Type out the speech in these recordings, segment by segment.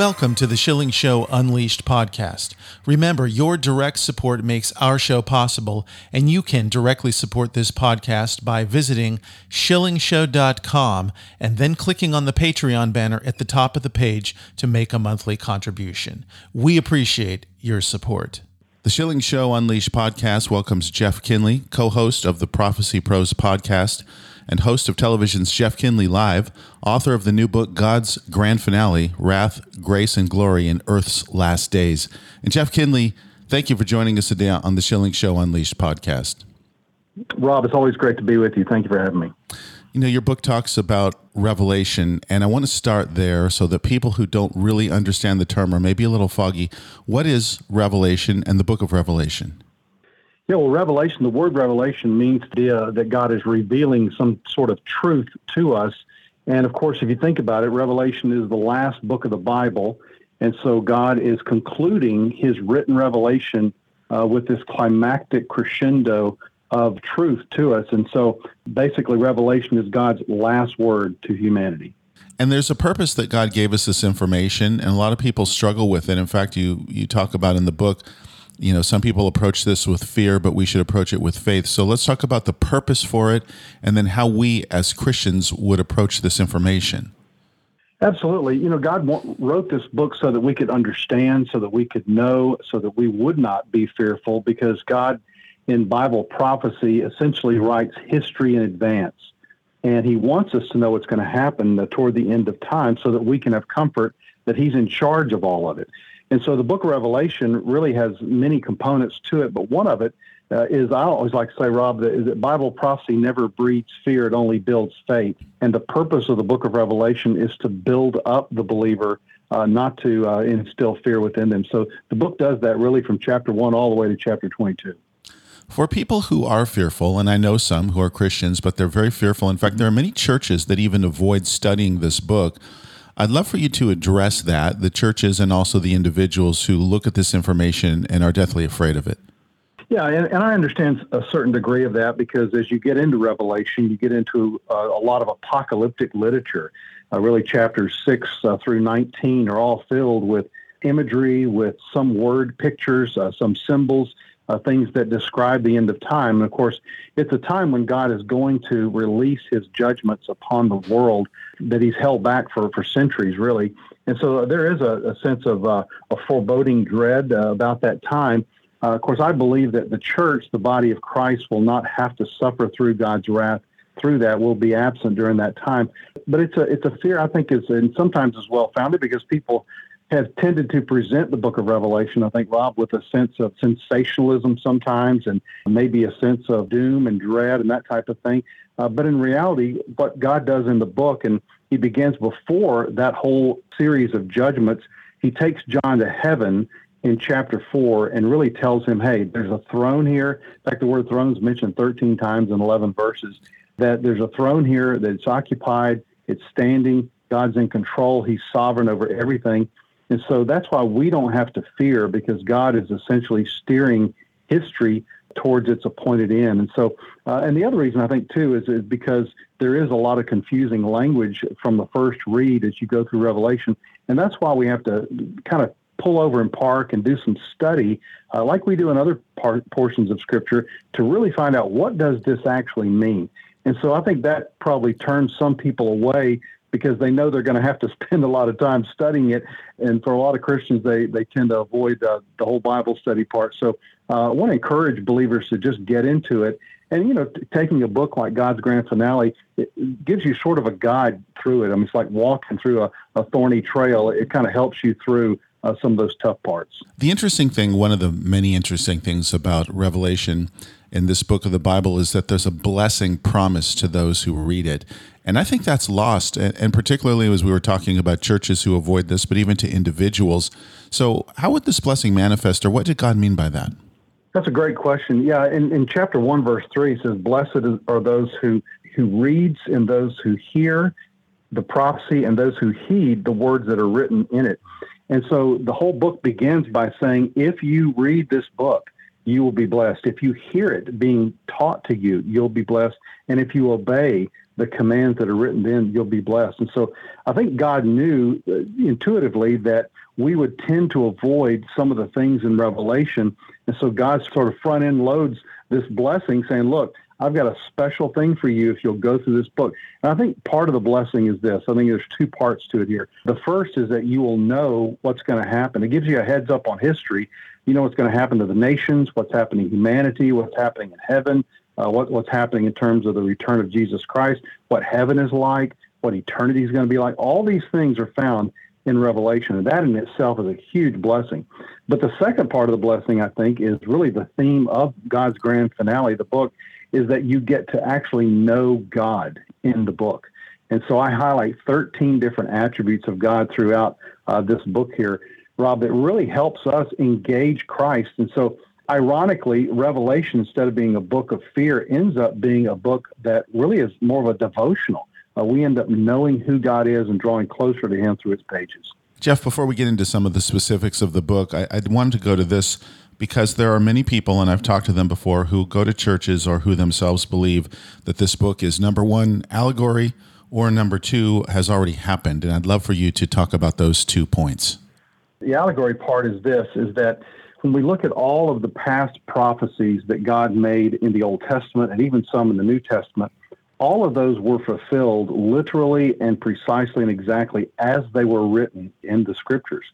Welcome to the Schilling Show Unleashed podcast. Remember, your direct support makes our show possible, and you can directly support this podcast by visiting schillingshow.com and then clicking on the Patreon banner at the top of the page to make a monthly contribution. We appreciate your support. The Schilling Show Unleashed podcast welcomes Jeff Kinley, co host of the Prophecy Pros podcast and host of television's Jeff Kinley Live, author of the new book God's Grand Finale Wrath, Grace, and Glory in Earth's Last Days. And Jeff Kinley, thank you for joining us today on the Schilling Show Unleashed podcast. Rob, it's always great to be with you. Thank you for having me. You know, your book talks about revelation, and I want to start there so that people who don't really understand the term or maybe a little foggy, what is revelation and the book of Revelation? Yeah, well, revelation, the word revelation means uh, that God is revealing some sort of truth to us. And of course, if you think about it, Revelation is the last book of the Bible. And so God is concluding his written revelation uh, with this climactic crescendo of truth to us. And so basically, Revelation is God's last word to humanity. And there's a purpose that God gave us this information, and a lot of people struggle with it. In fact, you you talk about in the book you know, some people approach this with fear, but we should approach it with faith. So let's talk about the purpose for it and then how we as Christians would approach this information. Absolutely. You know, God wrote this book so that we could understand, so that we could know, so that we would not be fearful, because God in Bible prophecy essentially writes history in advance. And He wants us to know what's going to happen toward the end of time so that we can have comfort that He's in charge of all of it. And so the book of Revelation really has many components to it, but one of it uh, is I always like to say, Rob, that, Bible prophecy never breeds fear, it only builds faith. And the purpose of the book of Revelation is to build up the believer, uh, not to uh, instill fear within them. So the book does that really from chapter 1 all the way to chapter 22. For people who are fearful, and I know some who are Christians, but they're very fearful. In fact, there are many churches that even avoid studying this book I'd love for you to address that, the churches and also the individuals who look at this information and are deathly afraid of it. Yeah, and, and I understand a certain degree of that because as you get into Revelation, you get into uh, a lot of apocalyptic literature. Uh, really, chapters 6 uh, through 19 are all filled with imagery, with some word pictures, uh, some symbols uh, things that describe the end of time. And of course, it's a time when God is going to release his judgments upon the world that he's held back for, for centuries, really. And so there is a, a sense of uh, a foreboding dread uh, about that time. Uh, of course, I believe that the church, the body of Christ, will not have to suffer through God's wrath through that will be absent during that time. But it's a it's a fear I think is and sometimes is well founded because people have tended to present the book of Revelation, I think, Rob, with a sense of sensationalism sometimes and maybe a sense of doom and dread and that type of thing. Uh, but in reality, what God does in the book, and he begins before that whole series of judgments, he takes John to heaven in chapter 4 and really tells him, hey, there's a throne here. In fact, the word throne is mentioned 13 times in 11 verses, that there's a throne here that's occupied, it's standing, God's in control, he's sovereign over everything. And so that's why we don't have to fear because God is essentially steering history towards its appointed end. And so, uh, and the other reason I think too is, is because there is a lot of confusing language from the first read as you go through Revelation. And that's why we have to kind of pull over and park and do some study, uh, like we do in other portions of Scripture, to really find out what does this actually mean. And so I think that probably turns some people away because they know they're going to have to spend a lot of time studying it. And for a lot of Christians, they, they tend to avoid uh, the whole Bible study part. So uh, I want to encourage believers to just get into it. And, you know, t- taking a book like God's Grand Finale, it gives you sort of a guide through it. I mean, it's like walking through a, a thorny trail. It kind of helps you through uh, some of those tough parts. The interesting thing, one of the many interesting things about Revelation in this book of the Bible is that there's a blessing promised to those who read it. And I think that's lost, and, and, particularly as we were talking about churches who avoid this, but even to individuals. So, how would this blessing manifest, or what did God mean by that? That's a great question. Yeah, in, in chapter 1, verse 3, it says, Blessed are those who, who reads and those who hear the prophecy and those who heed the words that are written in it. And so the whole book begins by saying, if you read this book, you will be blessed. If you hear it being taught to you, you'll be blessed. And if you obey the commands that are written then, you'll be blessed. And so I think God knew uh, intuitively that we would tend to avoid some of the things in Revelation. And so God sort of front end loads this blessing saying, look, I've got a special thing for you if you'll go through this book. And I think part of the blessing is this. I think there's two parts to it here. The first is that you will know what's going to happen. It gives you a heads up on history. You know what's going to happen to the nations, what's happening in humanity, what's happening in heaven, uh, what, what's happening in terms of the return of Jesus Christ, what heaven is like, what eternity is going to be like. All these things are found in Revelation, and that in itself is a huge blessing. But the second part of the blessing, I think, is really the theme of God's grand finale, the book, is that you get to actually know God in the book. And so I highlight 13 different attributes of God throughout uh, this book here, Rob, that really helps us engage Christ. And so, ironically, Revelation, instead of being a book of fear, ends up being a book that really is more of a devotional. Uh, we end up knowing who God is and drawing closer to Him through its pages. Jeff, before we get into some of the specifics of the book, I, I wanted to go to this because there are many people, and I've talked to them before, who go to churches or who themselves believe that this book is number one, allegory, or number two, has already happened. And I'd love for you to talk about those two points. The allegory part is this is that when we look at all of the past prophecies that God made in the Old Testament and even some in the New Testament, all of those were fulfilled literally and precisely and exactly as they were written in the scriptures.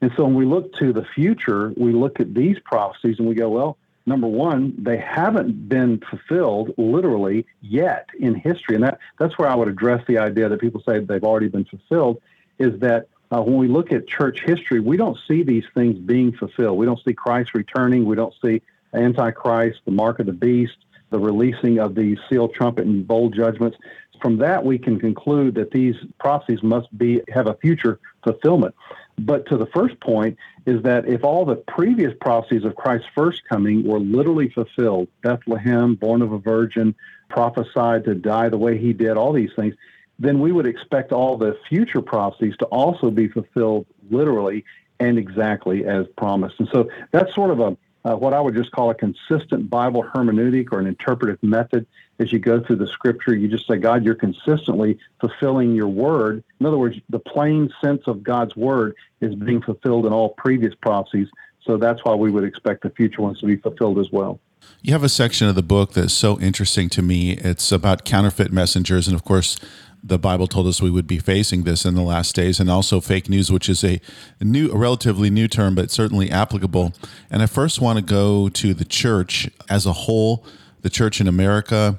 And so when we look to the future, we look at these prophecies and we go, well, number one, they haven't been fulfilled literally yet in history. And that, that's where I would address the idea that people say they've already been fulfilled, is that uh, when we look at church history, we don't see these things being fulfilled. We don't see Christ returning. We don't see Antichrist, the mark of the beast, the releasing of the seal trumpet and bowl judgments. From that, we can conclude that these prophecies must be have a future fulfillment. But to the first point is that if all the previous prophecies of Christ's first coming were literally fulfilled, Bethlehem, born of a virgin, prophesied to die the way he did, all these things, then we would expect all the future prophecies to also be fulfilled literally and exactly as promised. And so that's sort of a uh, what I would just call a consistent Bible hermeneutic or an interpretive method. As you go through the scripture, you just say, God, you're consistently fulfilling your word. In other words, the plain sense of God's word is being fulfilled in all previous prophecies. So that's why we would expect the future ones to be fulfilled as well. You have a section of the book that's so interesting to me. It's about counterfeit messengers. And of course, the Bible told us we would be facing this in the last days, and also fake news, which is a new, a relatively new term, but certainly applicable. And I first want to go to the church as a whole, the church in America.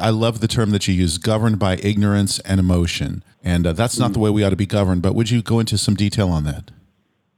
I love the term that you use, governed by ignorance and emotion. And uh, that's not the way we ought to be governed, but would you go into some detail on that?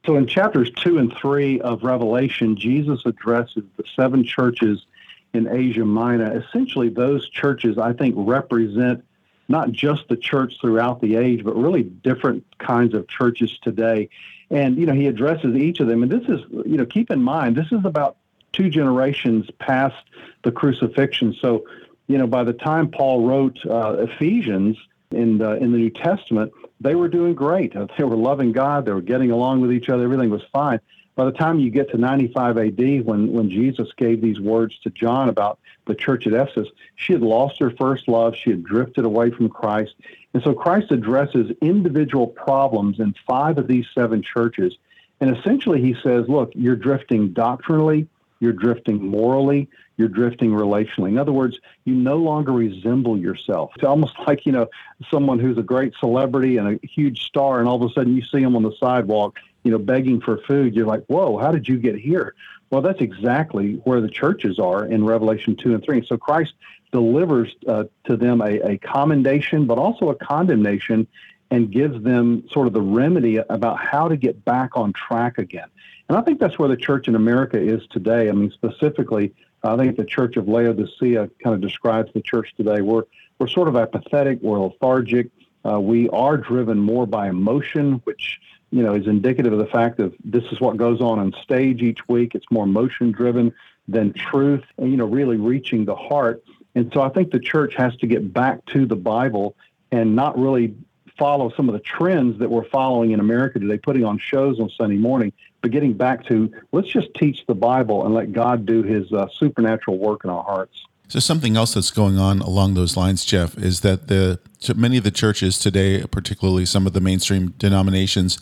So, in chapters two and three of Revelation, Jesus addresses the seven churches in Asia Minor. Essentially, those churches, I think, represent not just the church throughout the age, but really different kinds of churches today. And, you know, he addresses each of them. And this is, you know, keep in mind, this is about two generations past the crucifixion. So, you know, by the time Paul wrote uh, Ephesians in the, in the New Testament, they were doing great. They were loving God. They were getting along with each other. Everything was fine. By the time you get to 95 AD, when, when Jesus gave these words to John about the church at Ephesus, she had lost her first love. She had drifted away from Christ. And so Christ addresses individual problems in five of these seven churches. And essentially, he says, look, you're drifting doctrinally, you're drifting morally, you're drifting relationally. In other words, you no longer resemble yourself. It's almost like, you know, someone who's a great celebrity and a huge star, and all of a sudden you see them on the sidewalk you know, begging for food, you're like, whoa, how did you get here? Well, that's exactly where the churches are in Revelation 2 and 3. So Christ delivers uh, to them a, a commendation, but also a condemnation, and gives them sort of the remedy about how to get back on track again. And I think that's where the church in America is today. I mean, specifically, I think the Church of Laodicea kind of describes the church today. We're we're sort of apathetic, we're lethargic. Uh, we are driven more by emotion, which you know is indicative of the fact that this is what goes on on stage each week. It's more motion driven than truth, and you know really reaching the heart. And so I think the church has to get back to the Bible and not really follow some of the trends that we're following in America today, putting on shows on Sunday morning, but getting back to let's just teach the Bible and let God do His uh, supernatural work in our hearts. So something else that's going on along those lines, Jeff, is that the many of the churches today, particularly some of the mainstream denominations,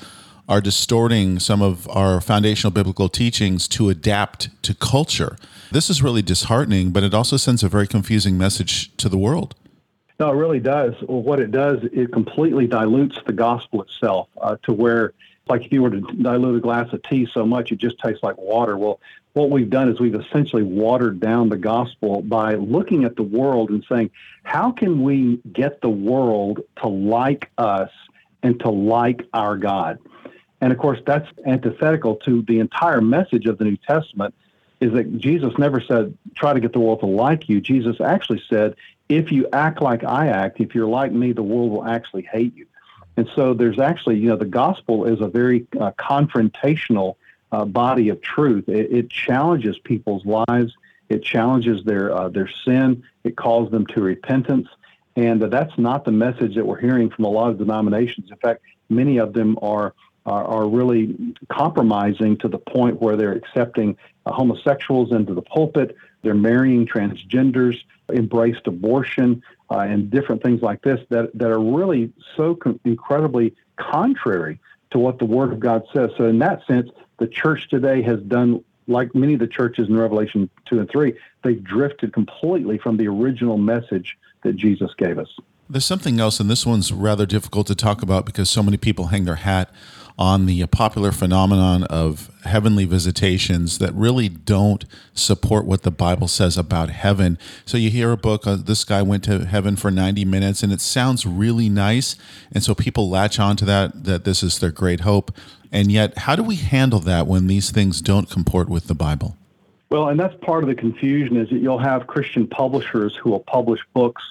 are distorting some of our foundational biblical teachings to adapt to culture. This is really disheartening, but it also sends a very confusing message to the world. No, it really does. Well, what it does, it completely dilutes the gospel itself uh, to where, like if you were to dilute a glass of tea so much, it just tastes like water. Well, what we've done is we've essentially watered down the gospel by looking at the world and saying, how can we get the world to like us and to like our God? And of course, that's antithetical to the entire message of the New Testament is that Jesus never said, try to get the world to like you. Jesus actually said, if you act like I act, if you're like me, the world will actually hate you. And so there's actually, you know, the gospel is a very uh, confrontational uh, body of truth. It, it, challenges people's lives. It challenges their uh, their sin. It calls them to repentance. And that's not the message that we're hearing from a lot of denominations. In fact, many of them are are, are really compromising to the point where they're accepting uh, homosexuals into the pulpit. They're marrying transgenders, embraced abortion, uh, and different things like this that, that are really so incredibly contrary to what the Word of God says. So, in that sense, the church today has done like many of the churches in Revelation 2 and 3, they've drifted completely from the original message that Jesus gave us. There's something else, and this one's rather difficult to talk about because so many people hang their hat on the popular phenomenon of heavenly visitations that really don't support what the Bible says about heaven. So you hear a book, uh, this guy went to heaven for 90 minutes, and it sounds really nice. And so people latch on to that, that this is their great hope. And yet, how do we handle that when these things don't comport with the Bible? Well, and that's part of the confusion is that you'll have Christian publishers who will publish books.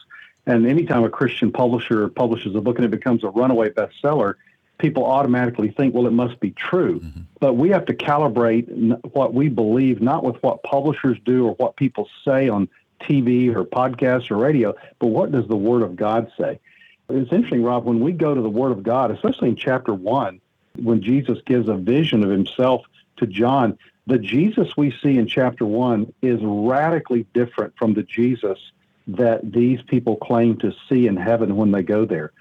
And anytime a Christian publisher publishes a book and it becomes a runaway bestseller, people automatically think, well, it must be true. Mm-hmm. But we have to calibrate what we believe, not with what publishers do or what people say on TV or podcasts or radio, but what does the Word of God say? It's interesting, Rob, when we go to the Word of God, especially in chapter one, when Jesus gives a vision of himself to John, the Jesus we see in chapter one is radically different from the Jesus that these people claim to see in heaven when they go there.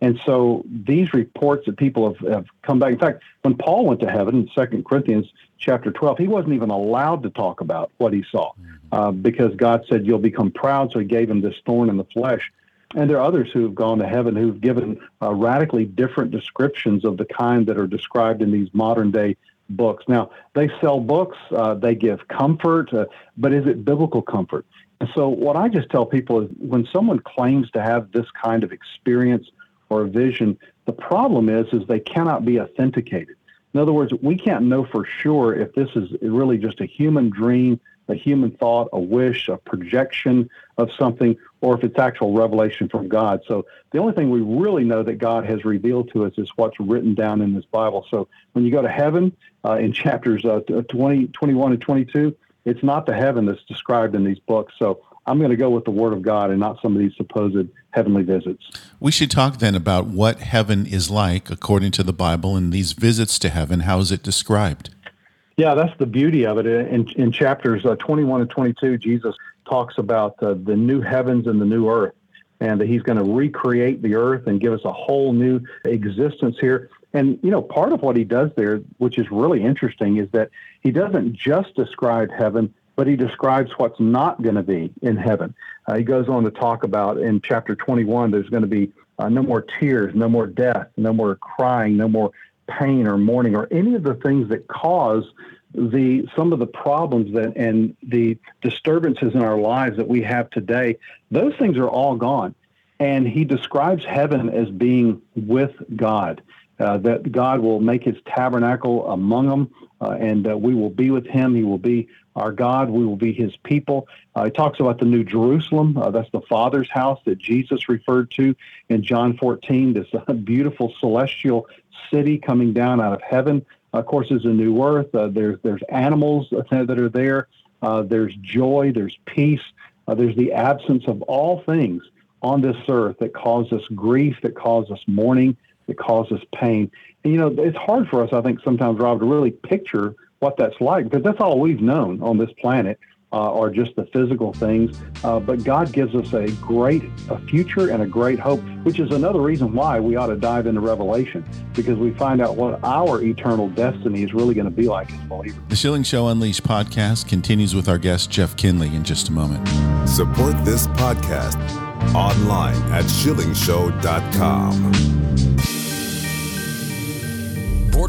And so these reports that people have, have come back. In fact, when Paul went to heaven in Second Corinthians chapter 12, he wasn't even allowed to talk about what he saw mm-hmm. uh, because God said, You'll become proud. So he gave him this thorn in the flesh. And there are others who have gone to heaven who've given uh, radically different descriptions of the kind that are described in these modern day books. Now, they sell books, uh, they give comfort, uh, but is it biblical comfort? And so, what I just tell people is when someone claims to have this kind of experience or a vision. The problem is, is they cannot be authenticated. In other words, we can't know for sure if this is really just a human dream, a human thought, a wish, a projection of something, or if it's actual revelation from God. So the only thing we really know that God has revealed to us is what's written down in this Bible. So when you go to heaven uh, in chapters uh, 20, 21, and 22, it's not the heaven that's described in these books. So I'm going to go with the Word of God and not some of these supposed heavenly visits. We should talk then about what heaven is like according to the Bible and these visits to heaven. How is it described? Yeah, that's the beauty of it. In, in chapters uh, 21 and 22, Jesus talks about uh, the new heavens and the new earth, and that he's going to recreate the earth and give us a whole new existence here. And, you know, part of what he does there, which is really interesting, is that he doesn't just describe heaven, but he describes what's not going to be in heaven. Uh, he goes on to talk about in chapter 21, there's going to be uh, no more tears, no more death, no more crying, no more pain or mourning, or any of the things that cause the some of the problems that and the disturbances in our lives that we have today. Those things are all gone, and he describes heaven as being with God. Uh, that God will make his tabernacle among them, uh, and uh, we will be with him. He will be our God. We will be his people. Uh, he talks about the New Jerusalem. Uh, that's the Father's house that Jesus referred to in John 14, this uh, beautiful celestial city coming down out of heaven. Of course, there's a new earth. Uh, there's, there's animals that are there. Uh, there's joy. There's peace. Uh, there's the absence of all things on this earth that cause us grief, that cause us mourning, that cause us pain. And, you know, it's hard for us, I think, sometimes, Rob, to really picture what that's like because that's all we've known on this planet uh, are just the physical things. Uh, but God gives us a great a future and a great hope, which is another reason why we ought to dive into Revelation because we find out what our eternal destiny is really going to be like as believers. The Schilling Show Unleashed podcast continues with our guest, Jeff Kinley, in just a moment. Support this podcast online at schillingshow.com.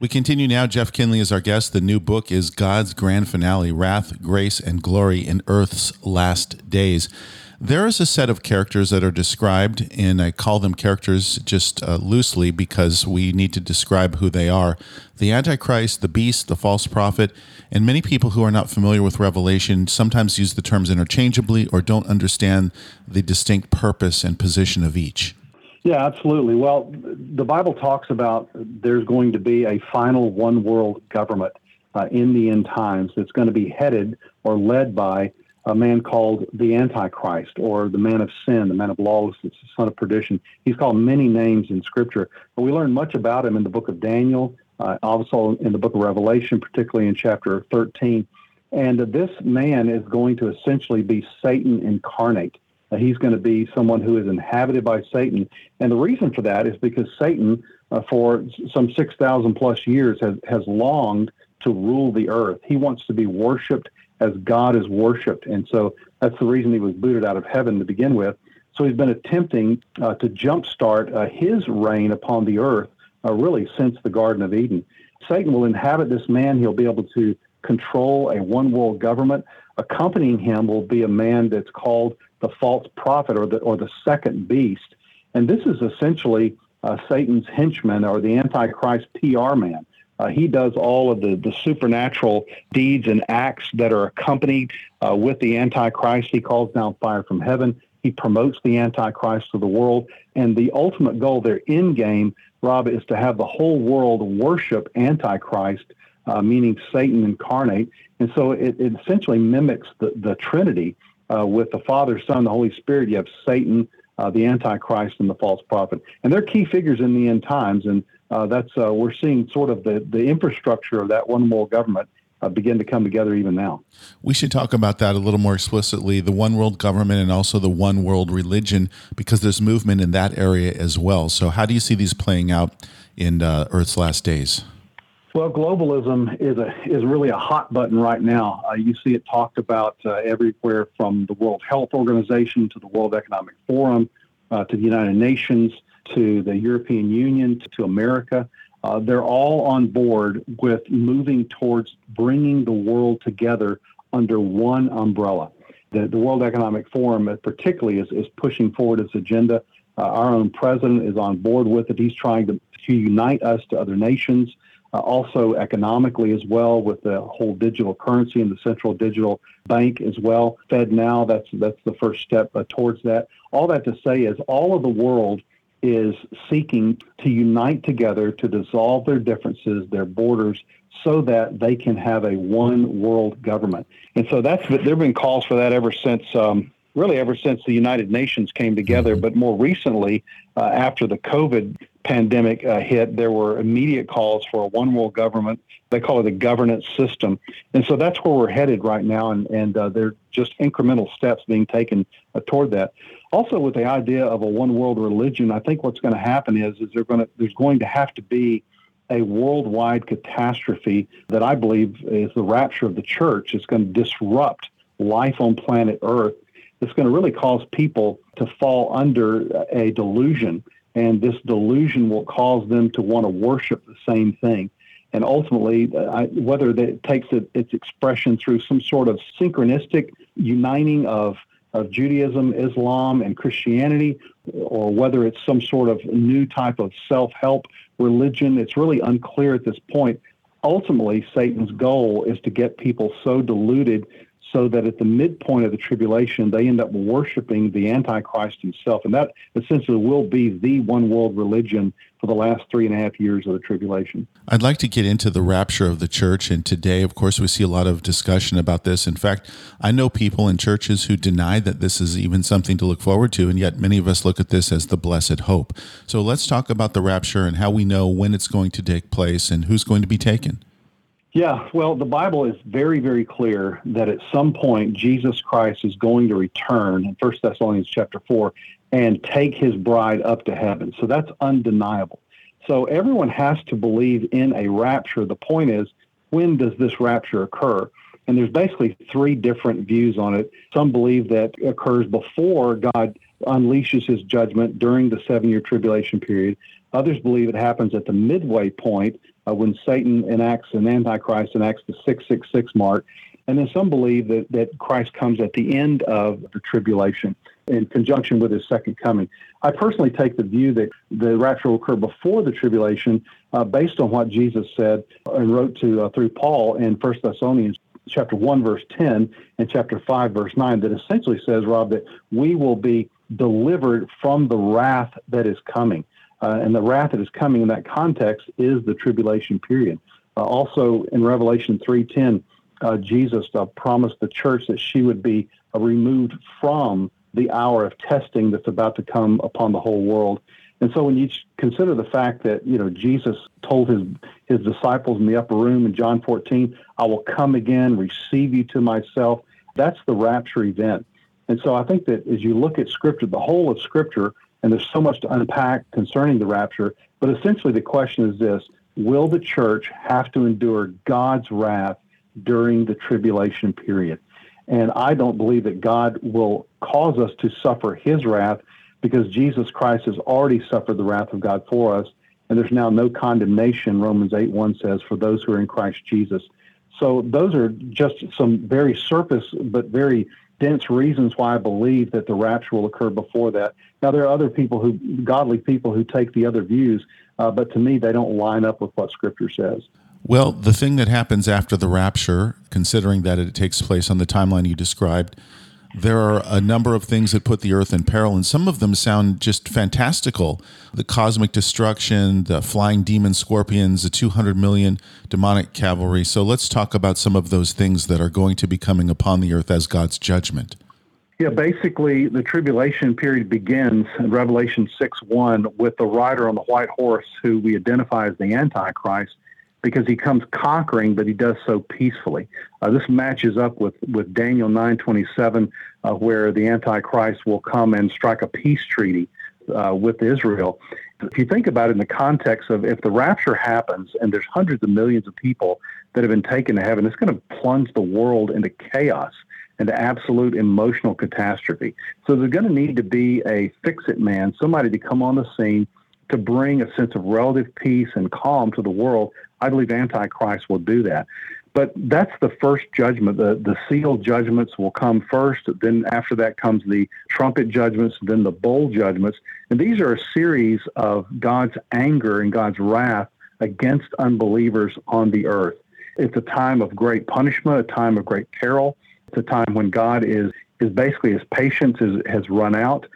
We continue now. Jeff Kinley is our guest. The new book is God's Grand Finale Wrath, Grace, and Glory in Earth's Last Days. There is a set of characters that are described, and I call them characters just uh, loosely because we need to describe who they are the Antichrist, the beast, the false prophet, and many people who are not familiar with Revelation sometimes use the terms interchangeably or don't understand the distinct purpose and position of each. Yeah, absolutely. Well, the Bible talks about there's going to be a final one world government uh, in the end times that's going to be headed or led by a man called the Antichrist or the man of sin, the man of lawlessness, the son of perdition. He's called many names in Scripture, but we learn much about him in the book of Daniel, uh, also in the book of Revelation, particularly in chapter 13. And uh, this man is going to essentially be Satan incarnate. Uh, he's going to be someone who is inhabited by Satan. And the reason for that is because Satan, uh, for some 6,000 plus years, has, has longed to rule the earth. He wants to be worshiped as God is worshipped. And so that's the reason he was booted out of heaven to begin with. So he's been attempting uh, to jumpstart uh, his reign upon the earth uh, really since the Garden of Eden. Satan will inhabit this man. He'll be able to control a one world government. Accompanying him will be a man that's called the false prophet or the, or the second beast. And this is essentially uh, Satan's henchman or the Antichrist PR man. Uh, he does all of the, the supernatural deeds and acts that are accompanied uh, with the Antichrist. He calls down fire from heaven. He promotes the Antichrist to the world. And the ultimate goal, their end game, Rob, is to have the whole world worship Antichrist, uh, meaning Satan incarnate. And so it, it essentially mimics the, the Trinity uh, with the Father, Son, the Holy Spirit. You have Satan, uh, the Antichrist, and the false prophet. And they're key figures in the end times. And uh, that's uh, we're seeing sort of the, the infrastructure of that one world government uh, begin to come together even now. We should talk about that a little more explicitly the one world government and also the one world religion, because there's movement in that area as well. So, how do you see these playing out in uh, Earth's last days? Well, globalism is a is really a hot button right now. Uh, you see it talked about uh, everywhere from the World Health Organization to the World Economic Forum uh, to the United Nations to the European Union to America. Uh, they're all on board with moving towards bringing the world together under one umbrella. The, the World Economic Forum, uh, particularly, is, is pushing forward its agenda. Uh, our own president is on board with it. He's trying to, to unite us to other nations. Uh, also economically as well with the whole digital currency and the central digital bank as well. FedNow, that's that's the first step uh, towards that. All that to say is all of the world is seeking to unite together to dissolve their differences, their borders, so that they can have a one world government. And so that's there have been calls for that ever since. Um, really, ever since the United Nations came together, but more recently, uh, after the COVID pandemic uh, hit, there were immediate calls for a one world government. They call it a governance system. And so that's where we're headed right now. And, and uh, there are just incremental steps being taken uh, toward that. Also, with the idea of a one world religion, I think what's going to happen is, is going to, there's going to have to be a worldwide catastrophe that I believe is the rapture of the church. It's going to disrupt life on planet Earth. It's going to really cause people to fall under a delusion and this delusion will cause them to want to worship the same thing. And ultimately, uh, whether it takes it, its expression through some sort of synchronistic uniting of, of Judaism, Islam, and Christianity, or whether it's some sort of new type of self help religion, it's really unclear at this point. Ultimately, Satan's goal is to get people so deluded so that at the midpoint of the tribulation, they end up worshiping the Antichrist himself. And that essentially will be the one world religion for the last three and a half years of the tribulation. I'd like to get into the rapture of the church. And today, of course, we see a lot of discussion about this. In fact, I know people in churches who deny that this is even something to look forward to. And yet, many of us look at this as the blessed hope. So let's talk about the rapture and how we know when it's going to take place and who's going to be taken. Yeah, well, the Bible is very, very clear that at some point Jesus Christ is going to return in 1 Thessalonians chapter 4 and take his bride up to heaven. So that's undeniable. So everyone has to believe in a rapture. The point is, when does this rapture occur? And there's basically three different views on it. Some believe that occurs before God unleashes his judgment during the seven year tribulation period. Others believe it happens at the midway point uh, when Satan enacts an Antichrist enacts the 666 mark. And then some believe that, that Christ comes at the end of the tribulation in conjunction with his second coming. I personally take the view that the rapture will occur before the tribulation uh, based on what Jesus said and wrote to uh, through Paul in 1 Thessalonians chapter 1 verse 10 and chapter 5 verse 9 that essentially says Rob that we will be delivered from the wrath that is coming. Uh, and the wrath that is coming in that context is the tribulation period. Uh, also in Revelation 3:10, uh, Jesus uh, promised the church that she would be uh, removed from the hour of testing that's about to come upon the whole world. And so when you consider the fact that, you know, Jesus told his his disciples in the upper room in John 14, I will come again, receive you to myself, that's the rapture event. And so I think that as you look at scripture, the whole of scripture and there's so much to unpack concerning the rapture. But essentially, the question is this Will the church have to endure God's wrath during the tribulation period? And I don't believe that God will cause us to suffer his wrath because Jesus Christ has already suffered the wrath of God for us. And there's now no condemnation, Romans 8 1 says, for those who are in Christ Jesus. So those are just some very surface but very dense reasons why I believe that the rapture will occur before that. Now, there are other people who, godly people, who take the other views, uh, but to me, they don't line up with what Scripture says. Well, the thing that happens after the rapture, considering that it takes place on the timeline you described, there are a number of things that put the earth in peril, and some of them sound just fantastical. The cosmic destruction, the flying demon scorpions, the 200 million demonic cavalry. So let's talk about some of those things that are going to be coming upon the earth as God's judgment. Yeah, basically, the tribulation period begins in Revelation 6 1 with the rider on the white horse, who we identify as the Antichrist because he comes conquering, but he does so peacefully. Uh, this matches up with, with Daniel 9:27, uh, where the Antichrist will come and strike a peace treaty uh, with Israel. If you think about it in the context of if the rapture happens and there's hundreds of millions of people that have been taken to heaven, it's going to plunge the world into chaos, into absolute emotional catastrophe. So there's going to need to be a fix-it man, somebody to come on the scene to bring a sense of relative peace and calm to the world I believe Antichrist will do that. But that's the first judgment. The, the seal judgments will come first. Then after that comes the trumpet judgments, then the bowl judgments. And these are a series of God's anger and God's wrath against unbelievers on the earth. It's a time of great punishment, a time of great peril. It's a time when God is is basically his patience is, has run out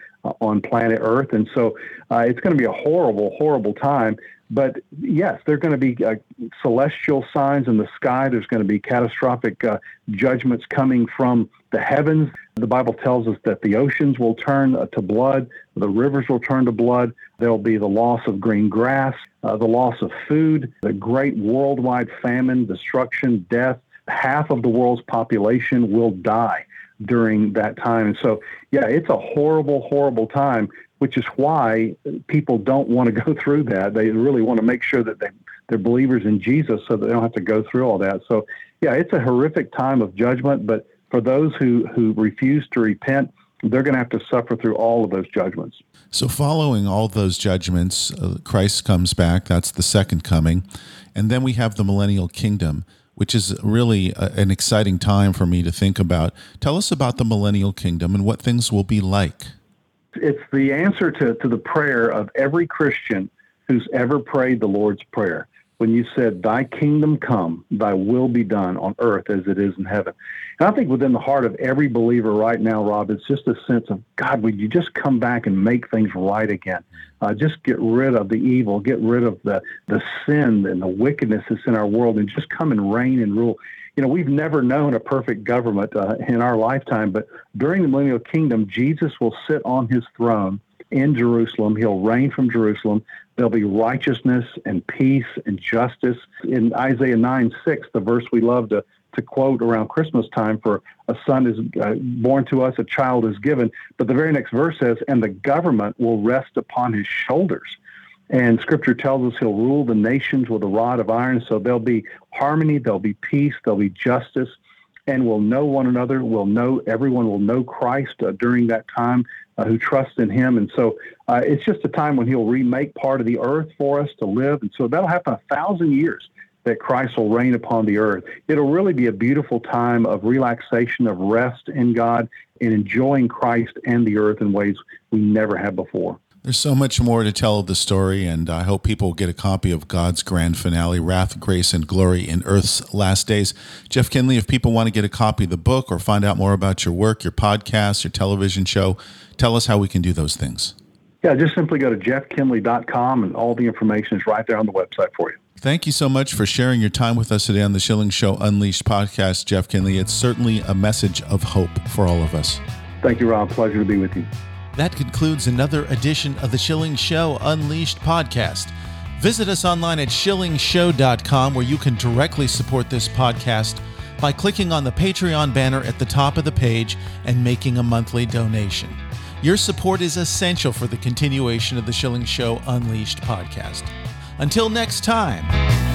on planet Earth, and so uh, it's going to be a horrible, horrible time. But yes, there are going to be uh, celestial signs in the sky. There's going to be catastrophic uh, judgments coming from the heavens. The Bible tells us that the oceans will turn uh, to blood, the rivers will turn to blood. There'll be the loss of green grass, uh, the loss of food, the great worldwide famine, destruction, death. Half of the world's population will die during that time. And so, yeah, it's a horrible, horrible time which is why people don't want to go through that. They really want to make sure that they, they're believers in Jesus so that they don't have to go through all that. So, yeah, it's a horrific time of judgment, but for those who, who refuse to repent, they're going to have to suffer through all of those judgments. So, following all those judgments, uh, Christ comes back. That's the second coming. And then we have the millennial kingdom, which is really a, an exciting time for me to think about. Tell us about the millennial kingdom and what things will be like. It's the answer to, to the prayer of every Christian who's ever prayed the Lord's Prayer. When you said, Thy kingdom come, thy will be done on earth as it is in heaven. And I think within the heart of every believer right now, Rob, it's just a sense of, God, would you just come back and make things right again? Uh, just get rid of the evil, get rid of the, the sin and the wickedness that's in our world, and just come and reign and rule you know, we've never known a perfect government uh, in our lifetime, but during the millennial kingdom, Jesus will sit on his throne in Jerusalem. He'll reign from Jerusalem. There'll be righteousness and peace and justice. In Isaiah 9 6, the verse we love to, to quote around Christmas time for a son is uh, born to us, a child is given. But the very next verse says, and the government will rest upon his shoulders. And scripture tells us he'll rule the nations with a rod of iron. So there'll be harmony, there'll be peace, there'll be justice, and we'll know one another. We'll know, everyone will know Christ uh, during that time uh, who trust in him. And so uh, it's just a time when he'll remake part of the earth for us to live. And so that'll happen a thousand years that Christ will reign upon the earth. It'll really be a beautiful time of relaxation, of rest in God, and enjoying Christ and the earth in ways we never have before. There's so much more to tell of the story, and I hope people will get a copy of God's grand finale, Wrath, Grace, and Glory in Earth's Last Days. Jeff Kinley, if people want to get a copy of the book or find out more about your work, your podcast, your television show, tell us how we can do those things. Yeah, just simply go to jeffkinley.com, and all the information is right there on the website for you. Thank you so much for sharing your time with us today on the Schilling Show Unleashed podcast, Jeff Kinley. It's certainly a message of hope for all of us. Thank you, Rob. Pleasure to be with you. That concludes another edition of the Schilling Show Unleashed podcast. Visit us online at schillingshow.com where you can directly support this podcast by clicking on the Patreon banner at the top of the page and making a monthly donation. Your support is essential for the continuation of the Schilling Show Unleashed podcast. Until next time.